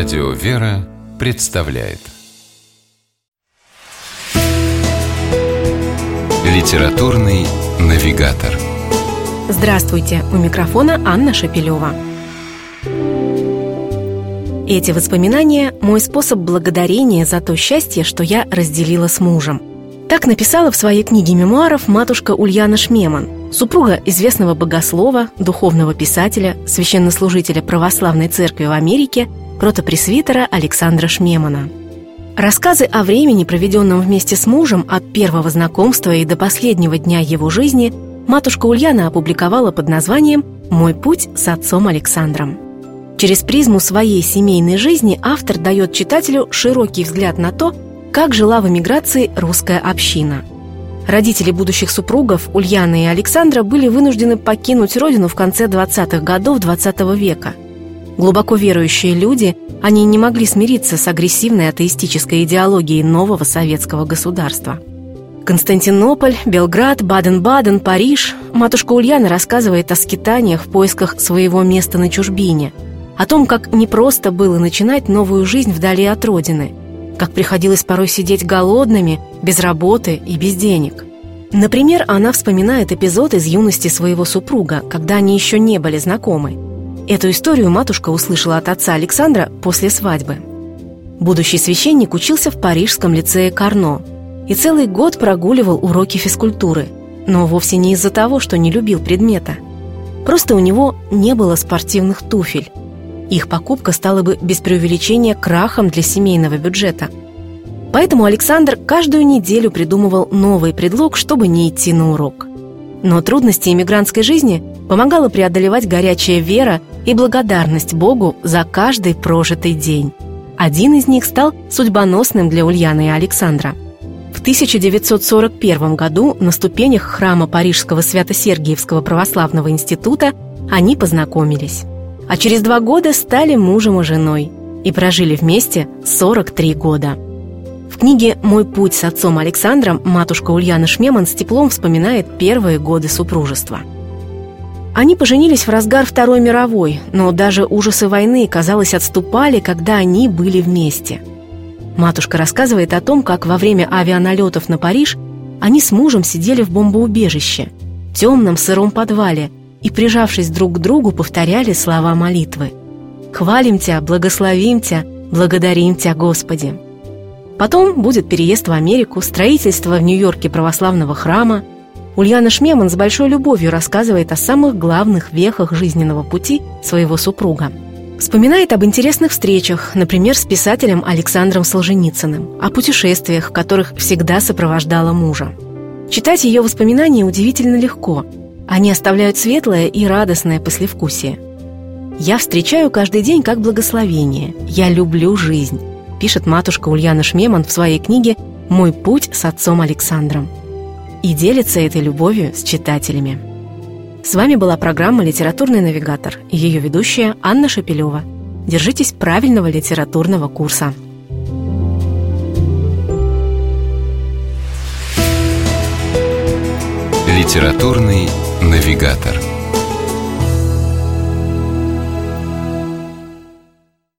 Радио «Вера» представляет Литературный навигатор Здравствуйте! У микрофона Анна Шапилева. Эти воспоминания – мой способ благодарения за то счастье, что я разделила с мужем. Так написала в своей книге мемуаров матушка Ульяна Шмеман, супруга известного богослова, духовного писателя, священнослужителя православной церкви в Америке, протопресвитера Александра Шмемана. Рассказы о времени, проведенном вместе с мужем от первого знакомства и до последнего дня его жизни, матушка Ульяна опубликовала под названием «Мой путь с отцом Александром». Через призму своей семейной жизни автор дает читателю широкий взгляд на то, как жила в эмиграции русская община. Родители будущих супругов Ульяны и Александра были вынуждены покинуть родину в конце 20-х годов XX -го века. Глубоко верующие люди, они не могли смириться с агрессивной атеистической идеологией нового советского государства. Константинополь, Белград, Баден-Баден, Париж. Матушка Ульяна рассказывает о скитаниях в поисках своего места на чужбине – о том, как непросто было начинать новую жизнь вдали от родины, как приходилось порой сидеть голодными, без работы и без денег. Например, она вспоминает эпизод из юности своего супруга, когда они еще не были знакомы. Эту историю матушка услышала от отца Александра после свадьбы. Будущий священник учился в парижском лицее Карно и целый год прогуливал уроки физкультуры, но вовсе не из-за того, что не любил предмета. Просто у него не было спортивных туфель, их покупка стала бы без преувеличения крахом для семейного бюджета. Поэтому Александр каждую неделю придумывал новый предлог, чтобы не идти на урок. Но трудности иммигрантской жизни помогала преодолевать горячая вера и благодарность Богу за каждый прожитый день. Один из них стал судьбоносным для Ульяны и Александра. В 1941 году на ступенях храма Парижского Свято-Сергиевского православного института они познакомились а через два года стали мужем и женой и прожили вместе 43 года. В книге «Мой путь с отцом Александром» матушка Ульяна Шмеман с теплом вспоминает первые годы супружества. Они поженились в разгар Второй мировой, но даже ужасы войны, казалось, отступали, когда они были вместе. Матушка рассказывает о том, как во время авианалетов на Париж они с мужем сидели в бомбоубежище, темном сыром подвале – и, прижавшись друг к другу, повторяли слова молитвы. «Хвалим Тебя, благословим Тебя, благодарим Тебя, Господи». Потом будет переезд в Америку, строительство в Нью-Йорке православного храма. Ульяна Шмеман с большой любовью рассказывает о самых главных вехах жизненного пути своего супруга. Вспоминает об интересных встречах, например, с писателем Александром Солженицыным, о путешествиях, которых всегда сопровождала мужа. Читать ее воспоминания удивительно легко – они оставляют светлое и радостное послевкусие. «Я встречаю каждый день как благословение. Я люблю жизнь», пишет матушка Ульяна Шмеман в своей книге «Мой путь с отцом Александром». И делится этой любовью с читателями. С вами была программа «Литературный навигатор» и ее ведущая Анна Шапилева. Держитесь правильного литературного курса. Литературный навигатор.